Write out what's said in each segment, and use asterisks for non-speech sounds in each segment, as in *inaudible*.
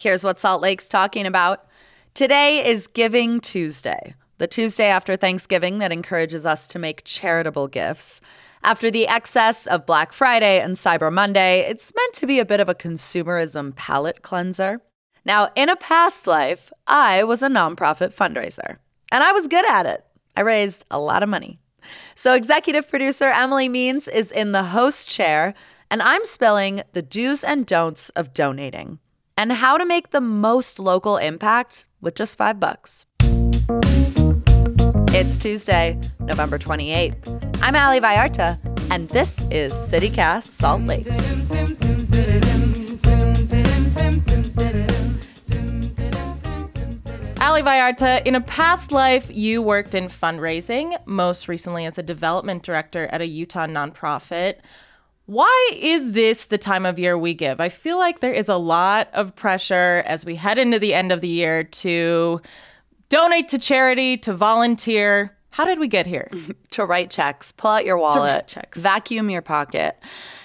Here's what Salt Lake's talking about. Today is Giving Tuesday, the Tuesday after Thanksgiving that encourages us to make charitable gifts. After the excess of Black Friday and Cyber Monday, it's meant to be a bit of a consumerism palate cleanser. Now, in a past life, I was a nonprofit fundraiser, and I was good at it. I raised a lot of money. So, executive producer Emily Means is in the host chair, and I'm spilling the do's and don'ts of donating and how to make the most local impact with just five bucks. It's Tuesday, November 28th. I'm Ali Vallarta, and this is CityCast Salt Lake. Ali Vallarta, in a past life, you worked in fundraising, most recently as a development director at a Utah nonprofit. Why is this the time of year we give? I feel like there is a lot of pressure as we head into the end of the year to donate to charity, to volunteer. How did we get here? *laughs* to write checks, pull out your wallet, checks. vacuum your pocket.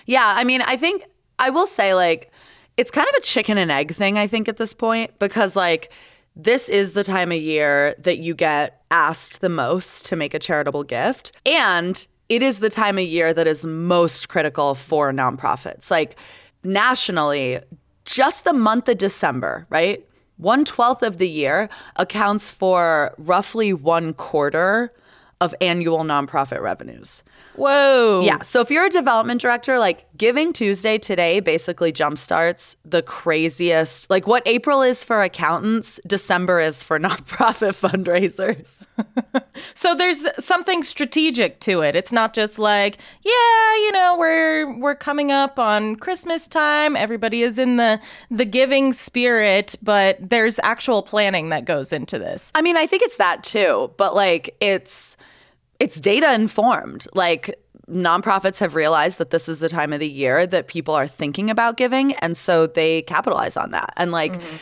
Yeah, I mean, I think I will say like it's kind of a chicken and egg thing I think at this point because like this is the time of year that you get asked the most to make a charitable gift and it is the time of year that is most critical for nonprofits. Like nationally, just the month of December, right? One twelfth of the year accounts for roughly one quarter of annual nonprofit revenues. Whoa. Yeah. So if you're a development director, like Giving Tuesday today basically jumpstarts the craziest, like what April is for accountants, December is for *laughs* nonprofit fundraisers. *laughs* so there's something strategic to it. It's not just like, yeah, you know, we're we're coming up on Christmas time. Everybody is in the the giving spirit, but there's actual planning that goes into this. I mean, I think it's that too, but like it's it's data informed. Like nonprofits have realized that this is the time of the year that people are thinking about giving. And so they capitalize on that. And like, mm-hmm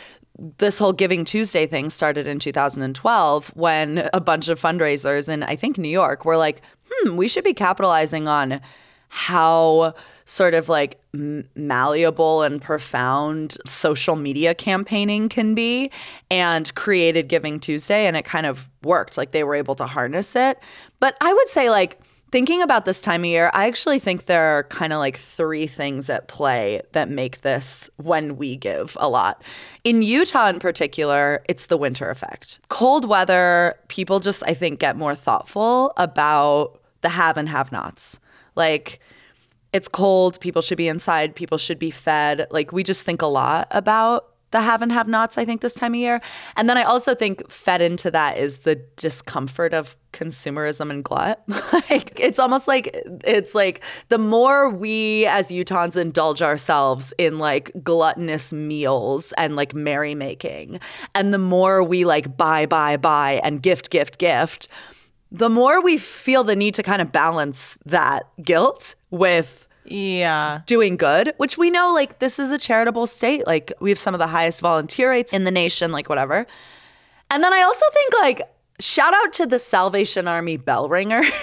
this whole Giving Tuesday thing started in 2012 when a bunch of fundraisers in, I think, New York were like, hmm, we should be capitalizing on how sort of like malleable and profound social media campaigning can be and created Giving Tuesday and it kind of worked. Like they were able to harness it. But I would say, like, thinking about this time of year, I actually think there are kind of like three things at play that make this when we give a lot. In Utah, in particular, it's the winter effect. Cold weather, people just, I think, get more thoughtful about the have and have nots. Like, it's cold, people should be inside, people should be fed. Like, we just think a lot about the have and have nots, I think, this time of year. And then I also think fed into that is the discomfort of consumerism and glut. *laughs* like, it's almost like it's like the more we as Utahns indulge ourselves in like gluttonous meals and like merrymaking, and the more we like buy, buy, buy and gift, gift, gift the more we feel the need to kind of balance that guilt with yeah. doing good which we know like this is a charitable state like we have some of the highest volunteer rates in the nation like whatever. And then i also think like shout out to the salvation army bell ringers. *laughs*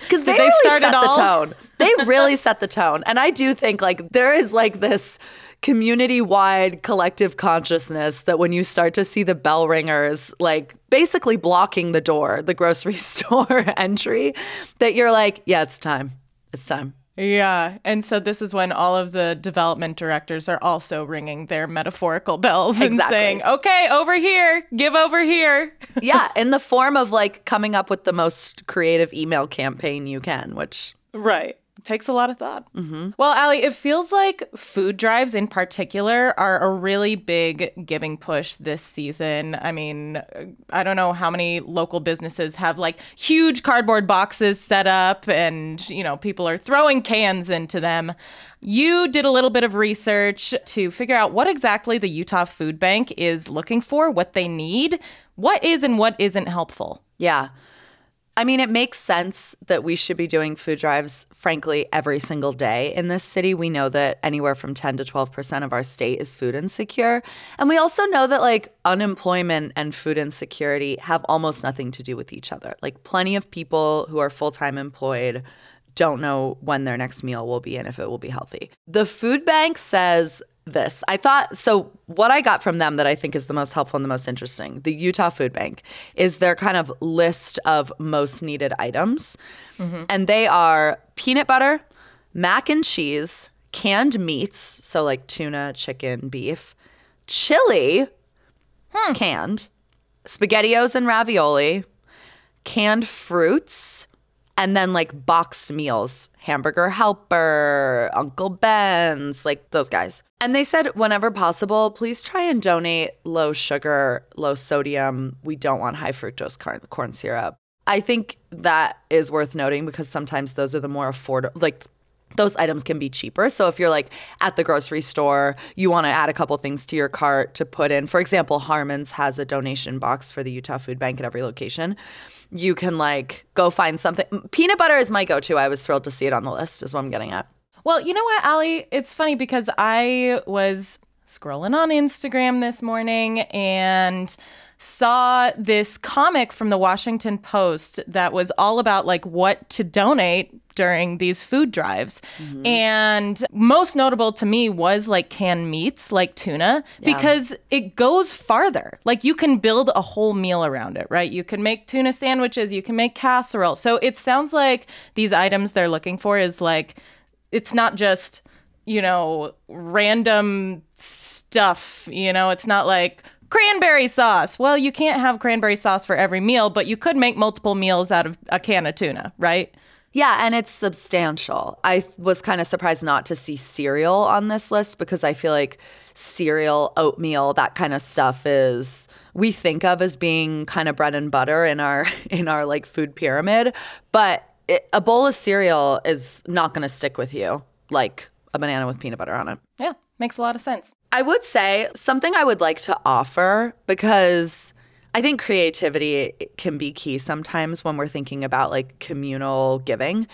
Because they, they really set the tone. They *laughs* really set the tone. And i do think like there is like this community wide collective consciousness that when you start to see the bell ringers like basically blocking the door, the grocery *laughs* store entry, that you're like, yeah, it's time. It's time. Yeah. And so this is when all of the development directors are also ringing their metaphorical bells and saying, okay, over here, give over here. *laughs* yeah. In the form of like coming up with the most creative email campaign you can, which. Right takes a lot of thought. Mm-hmm. Well, Ali, it feels like food drives in particular are a really big giving push this season. I mean, I don't know how many local businesses have like huge cardboard boxes set up and, you know, people are throwing cans into them. You did a little bit of research to figure out what exactly the Utah Food Bank is looking for, what they need, what is and what isn't helpful. Yeah. I mean, it makes sense that we should be doing food drives, frankly, every single day in this city. We know that anywhere from 10 to 12% of our state is food insecure. And we also know that like unemployment and food insecurity have almost nothing to do with each other. Like, plenty of people who are full time employed don't know when their next meal will be and if it will be healthy. The food bank says this. I thought so. What I got from them that I think is the most helpful and the most interesting, the Utah Food Bank, is their kind of list of most needed items. Mm-hmm. And they are peanut butter, mac and cheese, canned meats, so like tuna, chicken, beef, chili, hmm. canned, SpaghettiOs and ravioli, canned fruits, and then like boxed meals hamburger helper uncle ben's like those guys. And they said whenever possible please try and donate low sugar low sodium. We don't want high fructose corn, corn syrup. I think that is worth noting because sometimes those are the more affordable like those items can be cheaper. So if you're like at the grocery store, you want to add a couple things to your cart to put in. For example, Harmon's has a donation box for the Utah Food Bank at every location you can like go find something. Peanut butter is my go to. I was thrilled to see it on the list, is what I'm getting at. Well, you know what, Ali? It's funny because I was scrolling on Instagram this morning and saw this comic from the Washington Post that was all about like what to donate during these food drives. Mm-hmm. And most notable to me was like canned meats like tuna yeah. because it goes farther. Like you can build a whole meal around it, right? You can make tuna sandwiches, you can make casserole. So it sounds like these items they're looking for is like it's not just, you know, random stuff, you know, it's not like cranberry sauce. Well, you can't have cranberry sauce for every meal, but you could make multiple meals out of a can of tuna, right? Yeah, and it's substantial. I was kind of surprised not to see cereal on this list because I feel like cereal, oatmeal, that kind of stuff is we think of as being kind of bread and butter in our *laughs* in our like food pyramid, but it, a bowl of cereal is not going to stick with you like a banana with peanut butter on it. Yeah, makes a lot of sense. I would say something I would like to offer because I think creativity can be key sometimes when we're thinking about like communal giving.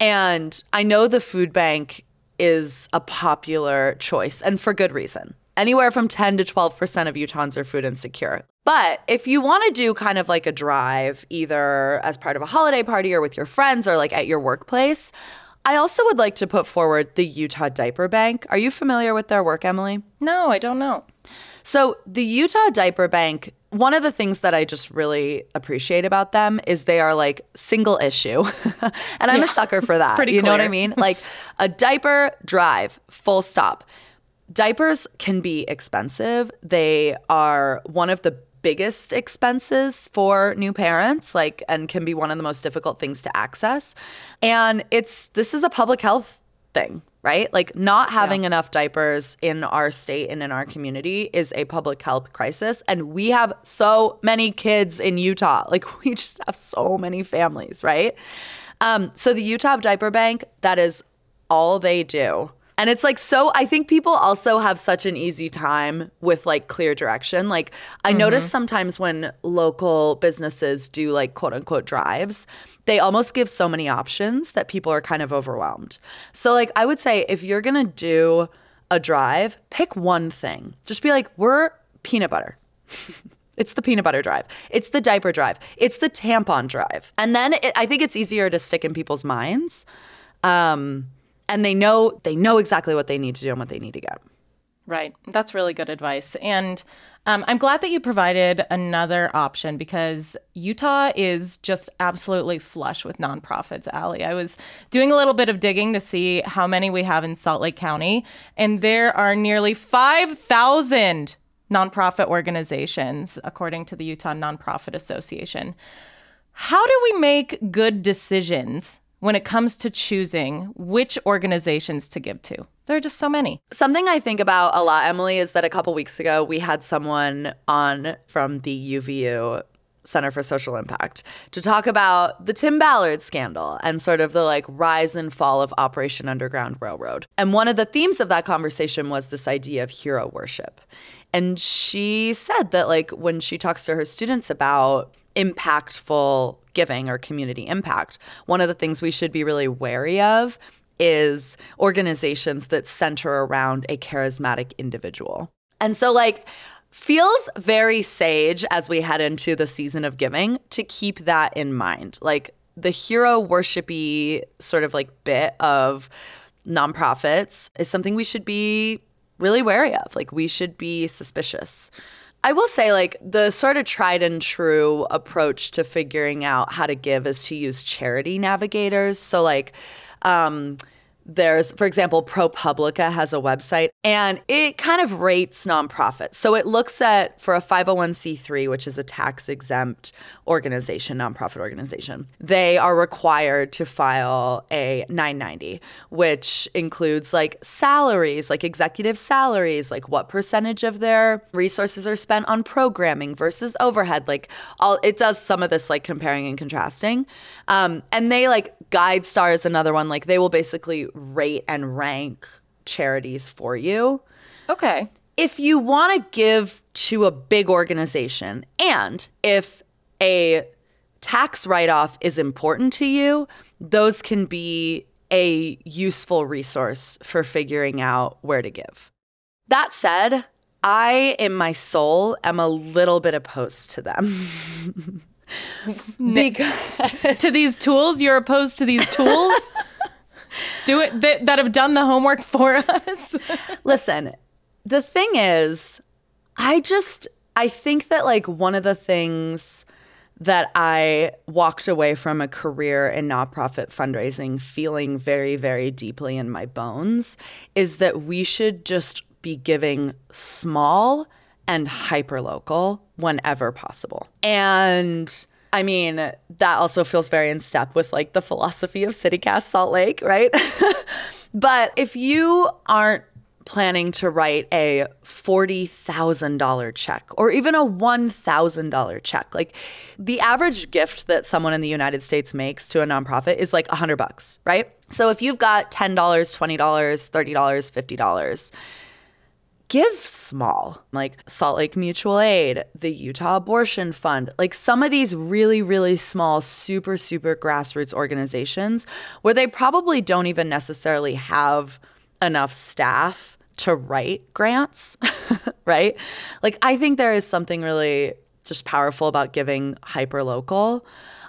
And I know the food bank is a popular choice and for good reason. Anywhere from 10 to 12% of Utahns are food insecure. But if you want to do kind of like a drive, either as part of a holiday party or with your friends or like at your workplace, I also would like to put forward the Utah Diaper Bank. Are you familiar with their work, Emily? No, I don't know. So, the Utah Diaper Bank, one of the things that I just really appreciate about them is they are like single issue. *laughs* and I'm yeah, a sucker *laughs* for that. you clear. know what I mean? Like a diaper drive, full stop. Diapers can be expensive. They are one of the biggest expenses for new parents like and can be one of the most difficult things to access. And it's this is a public health thing right? Like not having yeah. enough diapers in our state and in our community is a public health crisis. And we have so many kids in utah. *laughs* Like we just have so many families right? Um, so the utah diaper bank that is all they do and it's like so I think people also have such an easy time with like clear direction. Like I mm-hmm. notice sometimes when local businesses do like quote unquote drives, they almost give so many options that people are kind of overwhelmed. So like I would say if you're going to do a drive, pick one thing. Just be like we're peanut butter. *laughs* It's the peanut butter drive. It's the diaper drive. It's the tampon drive. And then it, I think it's easier to stick in people's minds. Um, and they know they know exactly what they need to do and what they need to get. Right. That's really good advice. And um, I'm glad that you provided another option because Utah is just absolutely flush with nonprofits, Ali. I was doing a little bit of digging to see how many we have in Salt Lake County, and there are nearly 5,000 nonprofit organizations, according to the Utah Nonprofit Association. How do we make good decisions when it comes to choosing which organizations to give to? There are just so many. Something I think about a lot, Emily, is that a couple weeks ago we had someone on from the UVU Center for Social Impact to talk about the Tim Ballard scandal and sort of the like rise and fall of Operation Underground Railroad. And one of the themes of that conversation was this idea of hero worship. And she said that like when she talks to her students about impactful giving or community impact, one of the things we should be really wary of is organizations that center around a charismatic individual. And so, like, feels very sage as we head into the season of giving to keep that in mind. Like, the hero worshipy sort of like bit of nonprofits is something we should be really wary of. Like, we should be suspicious. I will say, like, the sort of tried and true approach to figuring out how to give is to use charity navigators. So, like, um, there's, for example, ProPublica has a website and it kind of rates nonprofits. So it looks at, for a 501c3, which is a tax exempt organization, nonprofit organization, they are required to file a 990, which includes like salaries, like executive salaries, like what percentage of their resources are spent on programming versus overhead. Like all, it does some of this like comparing and contrasting. Um, and they like GuideStar is another one. Like they will basically rate and rank charities for you. Okay. If you want to give to a big organization and if a tax write off is important to you, those can be a useful resource for figuring out where to give. That said, I, in my soul, am a little bit opposed to them. *laughs* because *laughs* to these tools, you're opposed to these tools? *laughs* *laughs* Do it that, that have done the homework *laughs* for us. Listen, the thing is, I just I think that like one of the things that I walked away from a career in nonprofit fundraising feeling very, very deeply in my bones is that we should just be giving small and hyper local whenever possible. And I mean, that also feels very in step with like the philosophy of CityCast Salt Lake, right? *laughs* but if you aren't planning to write a $40,000 check or even a $1,000 check. Like the average gift that someone in the United States makes to a nonprofit is like 100 bucks, right? So if you've got $10, $20, $30, $50, give small, like Salt Lake Mutual Aid, the Utah Abortion Fund, like some of these really, really small, super, super grassroots organizations where they probably don't even necessarily have enough staff to write grants, *laughs* right? Like, I think there is something really just powerful about giving hyper local.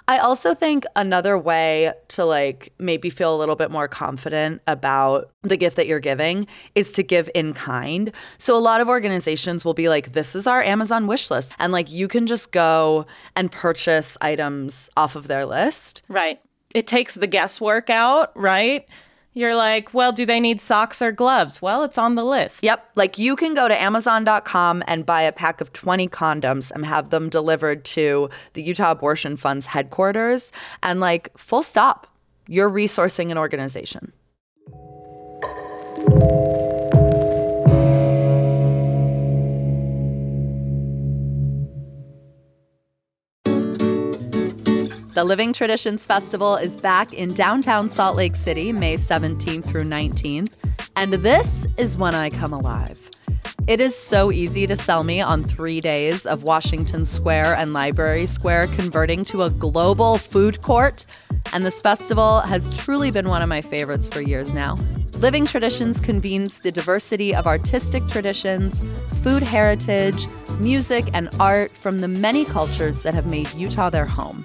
I also think another way to like maybe feel a little bit more confident about the gift that you're giving is to give in kind. So a lot of organizations will be like, this is our Amazon wish list. And like you can just go and purchase items off of their list. Right. It takes the guesswork out, right? You're like, well, do they need socks or gloves? Well, it's on the list. Yep. Like you can go to Amazon.com and buy a pack of 20 condoms and have them delivered to the Utah Abortion Fund's headquarters. And like, full stop, you're resourcing an organization. The Living Traditions Festival is back in downtown Salt Lake City, May 17th through 19th. And this is when I come alive. It is so easy to sell me on three days of Washington Square and Library Square converting to a global food court. And this festival has truly been one of my favorites for years now. Living Traditions convenes the diversity of artistic traditions, food heritage, music, and art from the many cultures that have made Utah their home.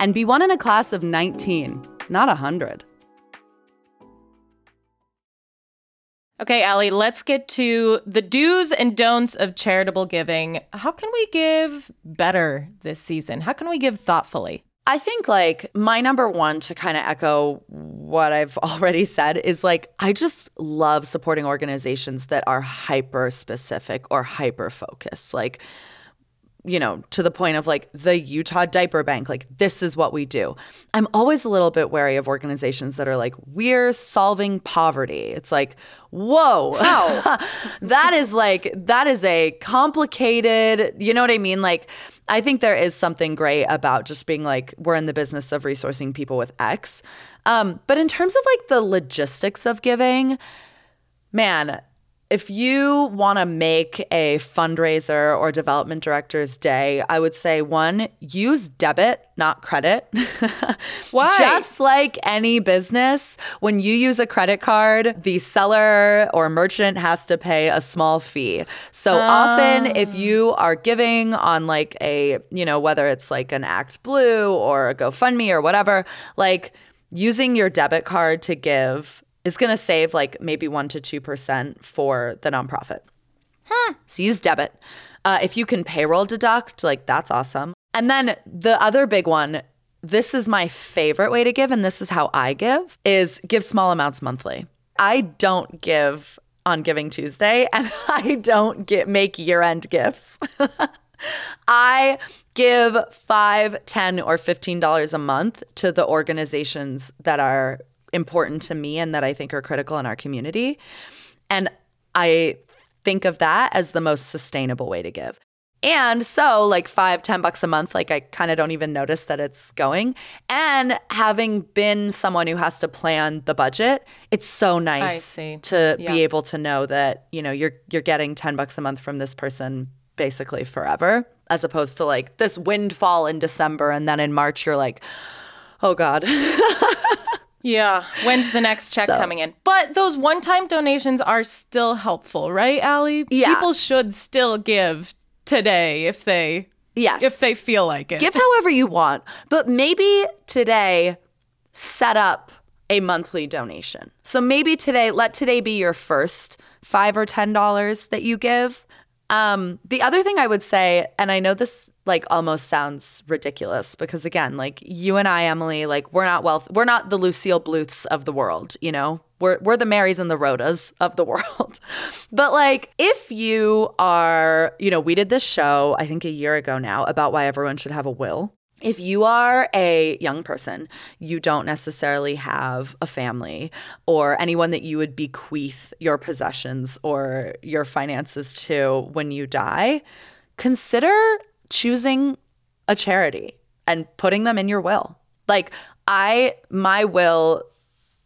and be one in a class of 19, not 100. Okay, Ali, let's get to the do's and don'ts of charitable giving. How can we give better this season? How can we give thoughtfully? I think like my number one to kind of echo what I've *laughs* already said is like I just love supporting organizations that are hyper specific or hyper focused. Like you know, to the point of like the Utah Diaper Bank, like this is what we do. I'm always a little bit wary of organizations that are like, we're solving poverty. It's like, whoa, *laughs* that is like, that is a complicated, you know what I mean? Like, I think there is something great about just being like, we're in the business of resourcing people with X. Um, but in terms of like the logistics of giving, man, if you want to make a fundraiser or development director's day, I would say one, use debit, not credit. *laughs* Why? Just like any business, when you use a credit card, the seller or merchant has to pay a small fee. So often, ah. if you are giving on like a, you know, whether it's like an Act Blue or a GoFundMe or whatever, like using your debit card to give is going to save like maybe 1% to 2% for the nonprofit. Huh. So use debit. Uh, if you can payroll deduct, like that's awesome. And then the other big one, this is my favorite way to give, and this is how I give, is give small amounts monthly. I don't give on Giving Tuesday, *laughs* and I don't get make year-end gifts. *laughs* I give five, ten, or fifteen dollars a month to the organizations that are important to me and that I think are critical in our community. And I think of that as the most sustainable way to give. And so, like five, ten bucks a month, like I kind of don't even notice that it's going. And having been someone who has to plan the budget, it's so nice to yeah. be able to know that you know you're you're getting ten bucks a month from this person basically forever, as opposed to like this windfall in December and then in March you're like, oh god. *laughs* Yeah. When's the next check so. coming in? But those one time donations are still helpful, right, Ali? Yeah. People should still give today if they Yes. If they feel like it. Give however you want. But maybe today set up a monthly donation. So maybe today, let today be your first five or ten dollars that you give. Um, the other thing I would say, and I know this like almost sounds ridiculous because again, like you and I, Emily, like we're not wealth, we're not the Lucille Bluths of the world, you know. We're we're the Marys and the Rhodas of the *laughs* world. but like if you are, you know, we did this show I think a year ago now about why everyone should have a will if you are a young person, you don't necessarily have a family or anyone that you would bequeath your possessions or your finances to when you die, consider choosing a charity and putting them in your will. Like, I, my will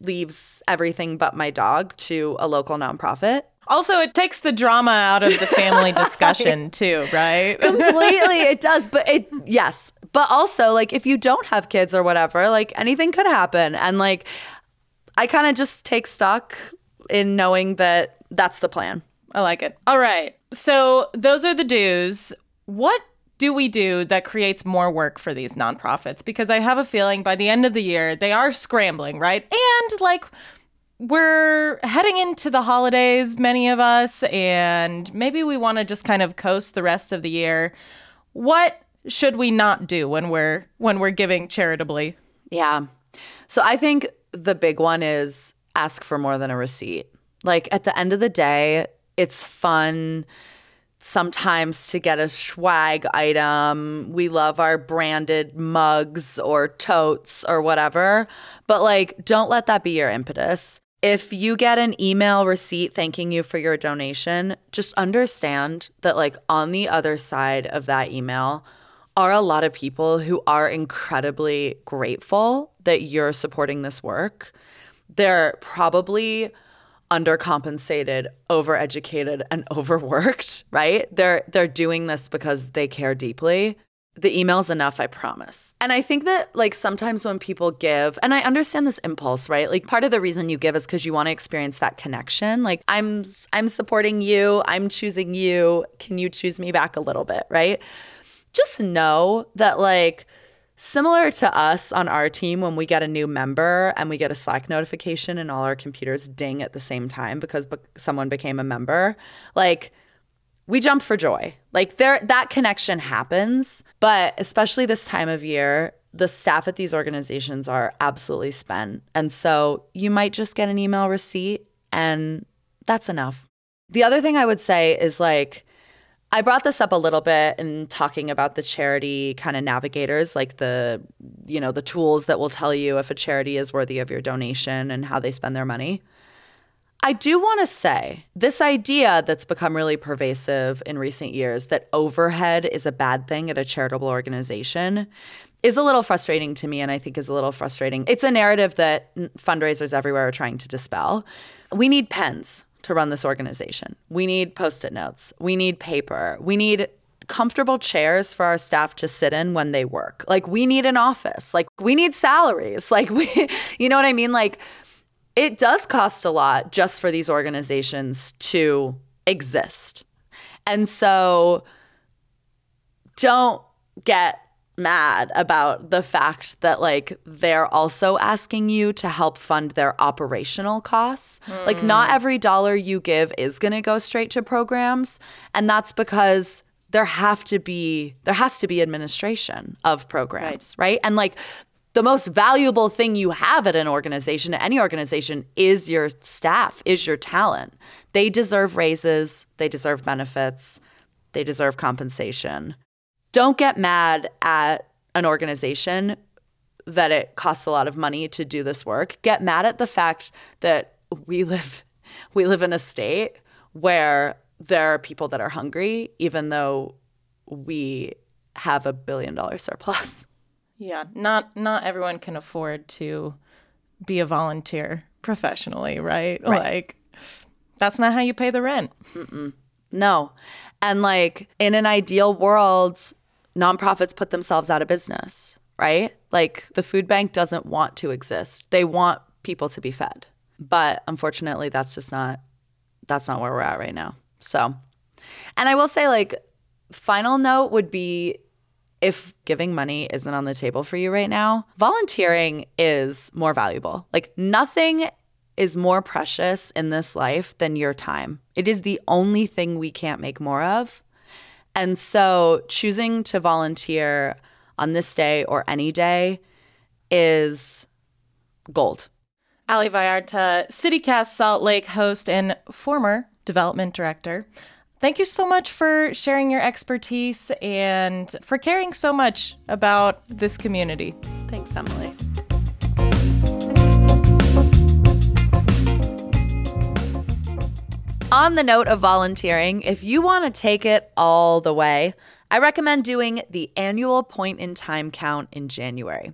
leaves everything but my dog to a local nonprofit. Also, it takes the drama out of the family *laughs* discussion too, right? Completely, it does. But it, *laughs* yes, but also, like, if you don't have kids or whatever, like, anything could happen. And, like, I kind of just take stock in knowing that that's the plan. I like it. All right. So, those are the do's. What do we do that creates more work for these nonprofits? Because I have a feeling by the end of the year, they are scrambling, right? And, like, we're heading into the holidays, many of us, and maybe we want to just kind of coast the rest of the year. What should we not do when we're when we're giving charitably? Yeah. So I think the big one is ask for more than a receipt. Like at the end of the day, it's fun sometimes to get a swag item. We love our branded mugs or totes or whatever. But like, don't let that be your impetus. If you get an email receipt thanking you for your donation, just understand that, like, on the other side of that email are a lot of people who are incredibly grateful that you're supporting this work. They're probably undercompensated, overeducated and *laughs* overworked, right? They're they're doing this because they care deeply. The email's enough, I promise. And I think that like sometimes when people give, and I understand this impulse, right? Like part of the reason you give is cuz you want to experience that connection. Like I'm I'm supporting you, I'm choosing you. Can you choose me back a little bit, right? Just know that like Similar to us on our team, when we get a new member and we get a Slack notification and all our computers ding at the same time because be- someone became a member, like we jump for joy. Like there, that connection happens. But especially this time of year, the staff at these organizations are absolutely spent. And so you might just get an email receipt and that's enough. The other thing I would say is like, I brought this up a little bit in talking about the charity kind of navigators, like the, you know, the tools that will tell you if a charity is worthy of your donation and how they spend their money. I do want to say this idea that's become really pervasive in recent years that overhead is a bad thing at a charitable organization is a little frustrating to me and I think is a little frustrating. It's a narrative that fundraisers everywhere are trying to dispel. We need pens to run this organization. We need post it notes. We need paper. We need comfortable chairs for our staff to sit in when they work. Like, we need an office. Like, we need salaries. *laughs* Like, we, you know what I mean? Like, it does cost a lot just for these organizations to exist. And so don't get mad about the fact that like they're also asking you to help fund their operational costs. Mm. Like not every dollar you give is going to go straight to programs and that's because there have to be there has to be administration of programs, right? right? And like the most valuable thing you have at an organization, any organization, is your staff, is your talent. They deserve raises, they deserve benefits, they deserve compensation don't get mad at an organization that it costs a lot of money to do this work. Get mad at the fact that we live *laughs* we live in a state where there are people that are hungry even though we have a billion dollar surplus. Yeah, not not everyone can afford to be a volunteer professionally, right? right. Like that's not how you pay the rent. Mm-mm. No. And like in an ideal world, nonprofits put themselves out of business, right? Like the food bank doesn't want to exist. They want people to be fed. But unfortunately, that's just not that's not where we're at right now. So, and I will say like final note would be if giving money isn't on the table for you right now, volunteering is more valuable. Like nothing is more precious in this life than your time. It is the only thing we can't make more of. And so choosing to volunteer on this day or any day is gold. Ali Vallarta, CityCast Salt Lake host and former development director. Thank you so much for sharing your expertise and for caring so much about this community. Thanks, Emily. On the note of volunteering, if you want to take it all the way, I recommend doing the annual point in time count in January.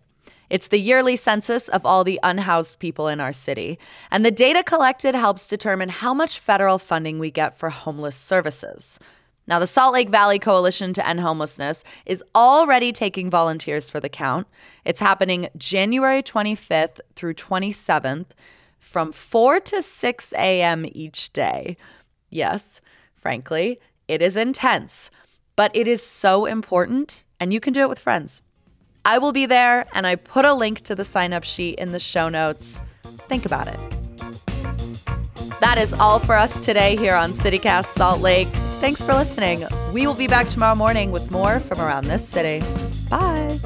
It's the yearly census of all the unhoused people in our city, and the data collected helps determine how much federal funding we get for homeless services. Now, the Salt Lake Valley Coalition to End Homelessness is already taking volunteers for the count. It's happening January 25th through 27th from 4 to 6 a.m. each day. Yes, frankly, it is intense, but it is so important, and you can do it with friends. I will be there, and I put a link to the sign up sheet in the show notes. Think about it. That is all for us today here on CityCast Salt Lake. Thanks for listening. We will be back tomorrow morning with more from around this city. Bye.